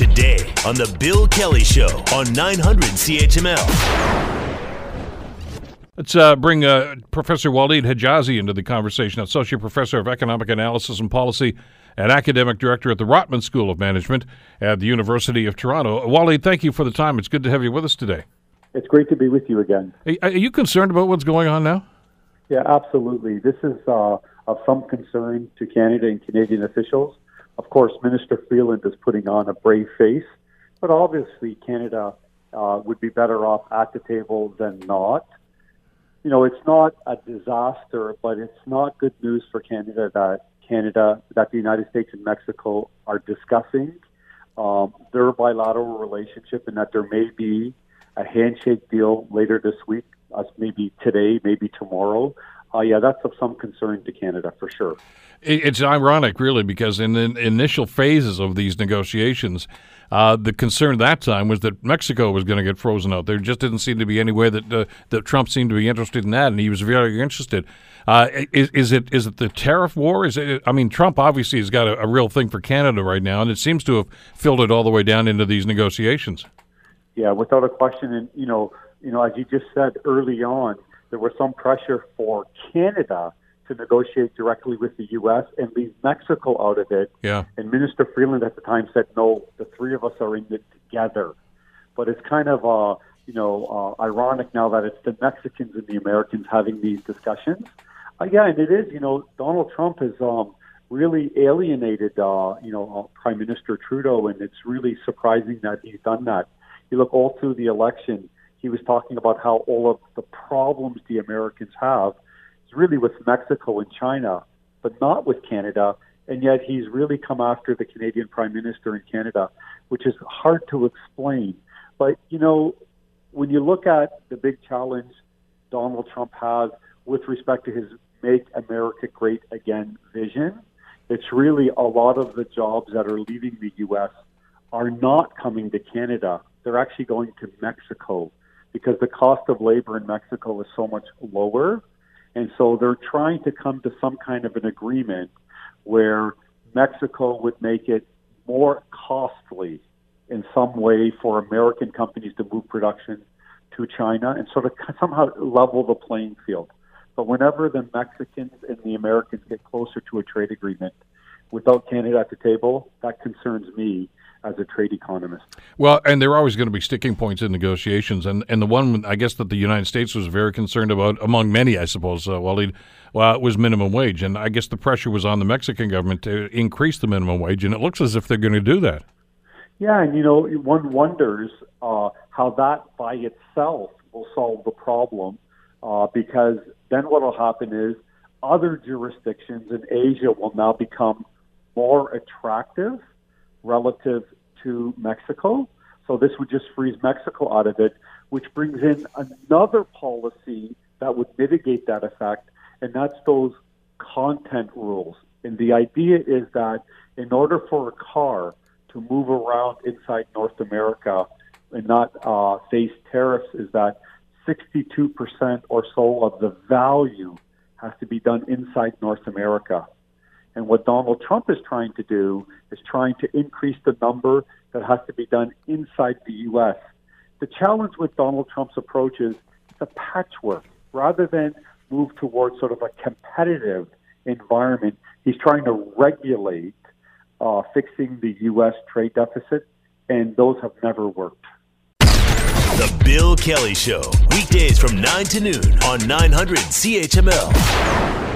today on The Bill Kelly Show on 900 CHML. Let's uh, bring uh, Professor Waleed Hejazi into the conversation, Associate Professor of Economic Analysis and Policy and Academic Director at the Rotman School of Management at the University of Toronto. Waleed, thank you for the time. It's good to have you with us today. It's great to be with you again. Are you concerned about what's going on now? Yeah, absolutely. This is uh, of some concern to Canada and Canadian officials. Of course, Minister Freeland is putting on a brave face, but obviously Canada uh, would be better off at the table than not. You know, it's not a disaster, but it's not good news for Canada that Canada, that the United States and Mexico are discussing um, their bilateral relationship, and that there may be a handshake deal later this week, uh, maybe today, maybe tomorrow. Uh, yeah, that's of some concern to Canada for sure. It's ironic, really, because in the initial phases of these negotiations, uh, the concern that time was that Mexico was going to get frozen out. There just didn't seem to be any way that uh, that Trump seemed to be interested in that, and he was very interested. Uh, is, is, it is it the tariff war? Is it? I mean, Trump obviously has got a, a real thing for Canada right now, and it seems to have filtered all the way down into these negotiations. Yeah, without a question, and you know, you know, as you just said early on, there was some pressure for Canada to negotiate directly with the U.S. and leave Mexico out of it. Yeah. And Minister Freeland at the time said, "No, the three of us are in it together." But it's kind of uh, you know uh, ironic now that it's the Mexicans and the Americans having these discussions. Uh, yeah, and it is. You know, Donald Trump has um, really alienated uh, you know uh, Prime Minister Trudeau, and it's really surprising that he's done that you look all through the election, he was talking about how all of the problems the Americans have is really with Mexico and China, but not with Canada. And yet he's really come after the Canadian Prime Minister in Canada, which is hard to explain. But, you know, when you look at the big challenge Donald Trump has with respect to his Make America Great Again vision, it's really a lot of the jobs that are leaving the U.S. are not coming to Canada they're actually going to Mexico because the cost of labor in Mexico is so much lower. And so they're trying to come to some kind of an agreement where Mexico would make it more costly in some way for American companies to move production to China and sort of somehow level the playing field. But whenever the Mexicans and the Americans get closer to a trade agreement without Canada at the table, that concerns me as a trade economist. Well, and there are always going to be sticking points in negotiations, and, and the one I guess that the United States was very concerned about, among many, I suppose, uh, Waleed, well, it was minimum wage, and I guess the pressure was on the Mexican government to increase the minimum wage, and it looks as if they're going to do that. Yeah, and you know, one wonders uh, how that by itself will solve the problem, uh, because then what will happen is other jurisdictions in Asia will now become more attractive relative to Mexico. So this would just freeze Mexico out of it, which brings in another policy that would mitigate that effect, and that's those content rules. And the idea is that in order for a car to move around inside North America and not uh, face tariffs, is that 62% or so of the value has to be done inside North America. And what Donald Trump is trying to do is trying to increase the number that has to be done inside the U.S. The challenge with Donald Trump's approach is it's a patchwork. Rather than move towards sort of a competitive environment, he's trying to regulate uh, fixing the U.S. trade deficit, and those have never worked. The Bill Kelly Show, weekdays from 9 to noon on 900 CHML.